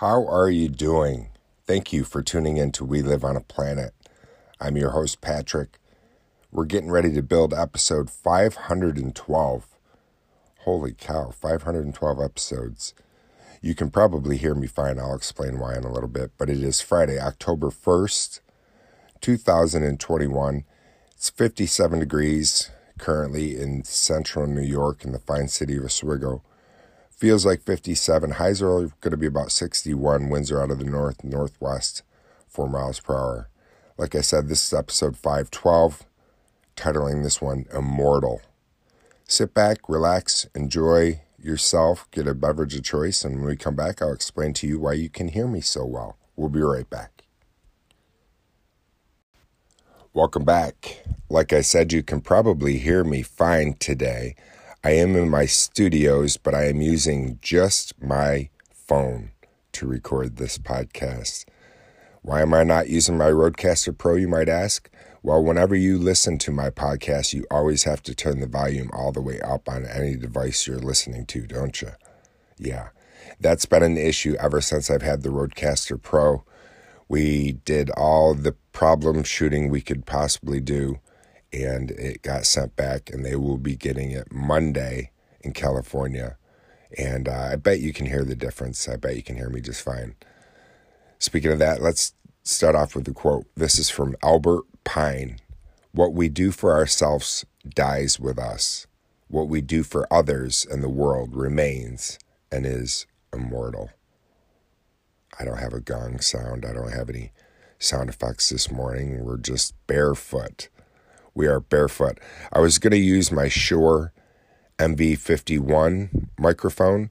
How are you doing? Thank you for tuning in to We Live on a Planet. I'm your host, Patrick. We're getting ready to build episode 512. Holy cow, 512 episodes. You can probably hear me fine. I'll explain why in a little bit. But it is Friday, October 1st, 2021. It's 57 degrees currently in central New York in the fine city of Oswego. Feels like 57. Highs are going to be about 61. Winds are out of the north, northwest, 4 miles per hour. Like I said, this is episode 512, titling this one Immortal. Sit back, relax, enjoy yourself, get a beverage of choice, and when we come back, I'll explain to you why you can hear me so well. We'll be right back. Welcome back. Like I said, you can probably hear me fine today. I am in my studios, but I am using just my phone to record this podcast. Why am I not using my Rodecaster Pro, you might ask? Well, whenever you listen to my podcast, you always have to turn the volume all the way up on any device you're listening to, don't you? Yeah. That's been an issue ever since I've had the Rodecaster Pro. We did all the problem shooting we could possibly do and it got sent back, and they will be getting it Monday in California. And uh, I bet you can hear the difference. I bet you can hear me just fine. Speaking of that, let's start off with a quote. This is from Albert Pike What we do for ourselves dies with us, what we do for others and the world remains and is immortal. I don't have a gong sound, I don't have any sound effects this morning. We're just barefoot we are barefoot. I was going to use my Shure MV51 microphone,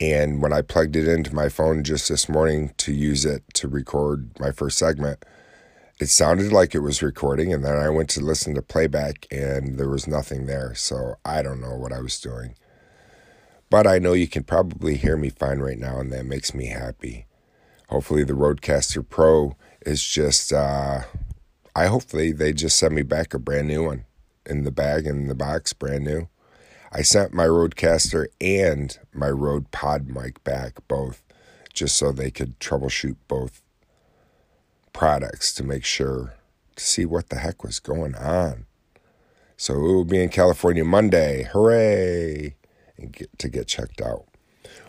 and when I plugged it into my phone just this morning to use it to record my first segment, it sounded like it was recording, and then I went to listen to playback, and there was nothing there. So I don't know what I was doing. But I know you can probably hear me fine right now, and that makes me happy. Hopefully, the Rodecaster Pro is just uh, I hopefully they just send me back a brand new one in the bag in the box, brand new. I sent my Rodecaster and my Rode Pod mic back both, just so they could troubleshoot both products to make sure to see what the heck was going on. So it will be in California Monday. Hooray! And get to get checked out.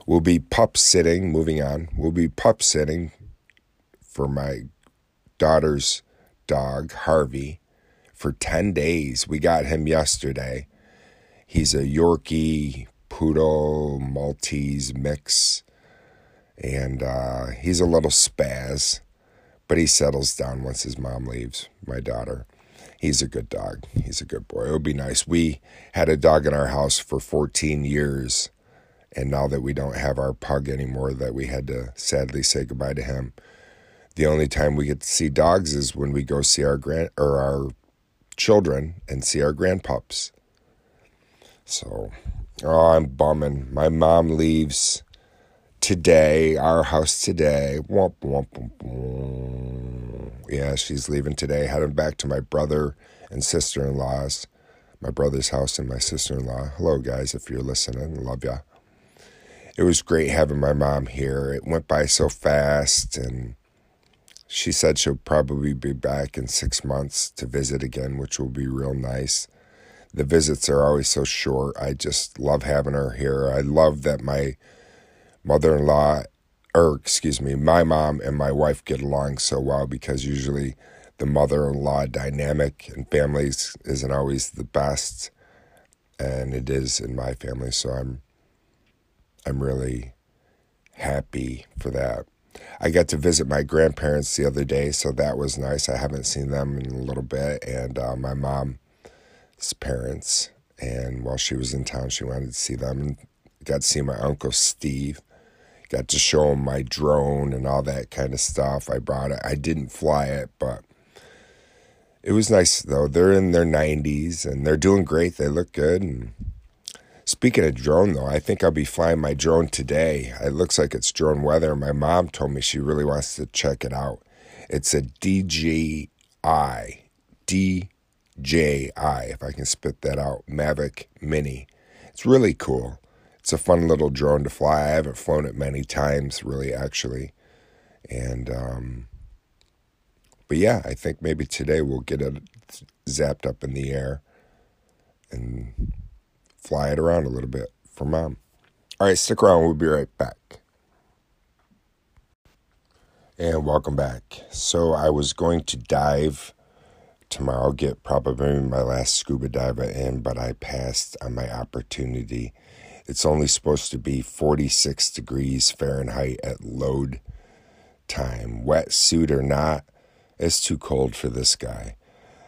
We'll be pup sitting, moving on. We'll be pup sitting for my daughter's dog, Harvey, for 10 days. We got him yesterday. He's a Yorkie, Poodle, Maltese mix. And uh, he's a little spaz, but he settles down once his mom leaves, my daughter. He's a good dog. He's a good boy. It would be nice. We had a dog in our house for 14 years. And now that we don't have our pug anymore, that we had to sadly say goodbye to him the only time we get to see dogs is when we go see our grand or our children and see our grandpups. So, oh, I'm bumming. My mom leaves today, our house today. Womp, womp, womp. Yeah, she's leaving today, heading back to my brother and sister in law's, my brother's house and my sister in law. Hello, guys, if you're listening. Love ya. It was great having my mom here. It went by so fast and she said she'll probably be back in six months to visit again, which will be real nice. The visits are always so short. I just love having her here. I love that my mother in law, or excuse me, my mom and my wife get along so well because usually the mother in law dynamic in families isn't always the best. And it is in my family. So I'm I'm really happy for that. I got to visit my grandparents the other day, so that was nice. I haven't seen them in a little bit, and uh, my mom's parents. And while she was in town, she wanted to see them, and got to see my uncle Steve. Got to show him my drone and all that kind of stuff. I brought it. I didn't fly it, but it was nice though. They're in their 90s and they're doing great. They look good and Speaking of drone, though, I think I'll be flying my drone today. It looks like it's drone weather. My mom told me she really wants to check it out. It's a DJI, DJI, if I can spit that out, Mavic Mini. It's really cool. it's a fun little drone to fly. I haven't flown it many times, really, actually. And, um, but yeah, I think maybe today we'll get it zapped up in the air and fly it around a little bit for mom. All right, stick around. We'll be right back. And welcome back. So I was going to dive tomorrow, get probably my last scuba diver in, but I passed on my opportunity. It's only supposed to be 46 degrees Fahrenheit at load time. Wet suit or not, it's too cold for this guy.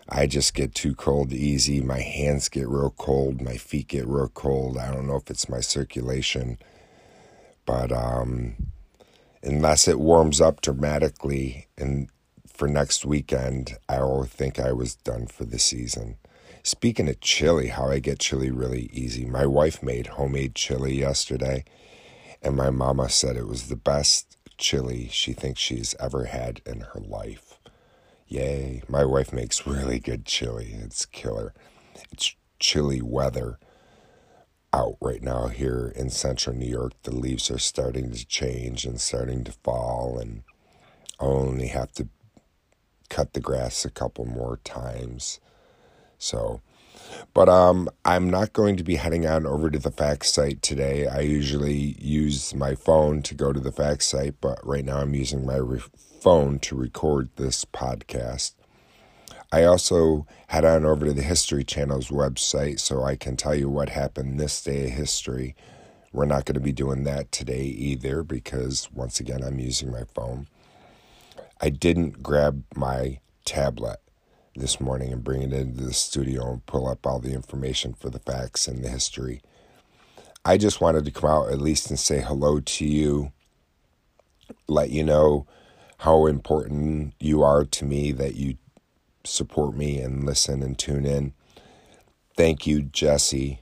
I just get too cold easy. My hands get real cold. My feet get real cold. I don't know if it's my circulation, but um, unless it warms up dramatically and for next weekend, I will think I was done for the season. Speaking of chili, how I get chili really easy. My wife made homemade chili yesterday, and my mama said it was the best chili she thinks she's ever had in her life. Yay. My wife makes really good chili. It's killer. It's chilly weather out right now here in central New York. The leaves are starting to change and starting to fall, and I only have to cut the grass a couple more times. So, but um, I'm not going to be heading on over to the facts site today. I usually use my phone to go to the facts site, but right now I'm using my phone to record this podcast. I also head on over to the History Channel's website so I can tell you what happened this day of history. We're not going to be doing that today either because, once again, I'm using my phone. I didn't grab my tablet this morning and bring it into the studio and pull up all the information for the facts and the history. I just wanted to come out at least and say hello to you, let you know how important you are to me, that you support me and listen and tune in. Thank you, Jesse,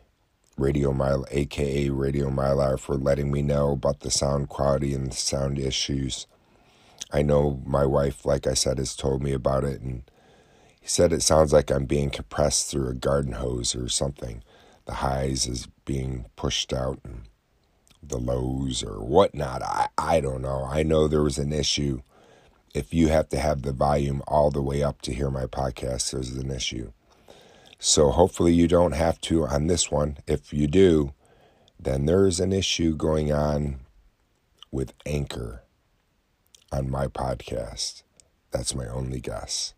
Radio Mile, aka Radio Mylar, for letting me know about the sound quality and the sound issues. I know my wife, like I said, has told me about it, and he said it sounds like I'm being compressed through a garden hose or something. The highs is being pushed out, and the lows or whatnot. I, I don't know. I know there was an issue if you have to have the volume all the way up to hear my podcast, there's an issue. So hopefully you don't have to on this one. If you do, then there's an issue going on with Anchor on my podcast. That's my only guess.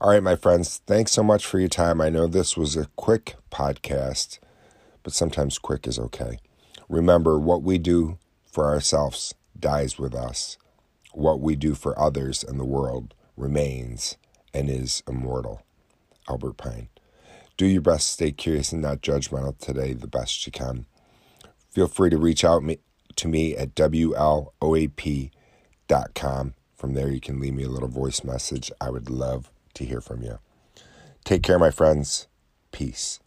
All right, my friends, thanks so much for your time. I know this was a quick podcast, but sometimes quick is okay. Remember, what we do for ourselves dies with us what we do for others and the world remains and is immortal. Albert Pike. Do your best, stay curious and not judgmental today the best you can. Feel free to reach out me, to me at WLOAP.com. From there, you can leave me a little voice message. I would love to hear from you. Take care, my friends. Peace.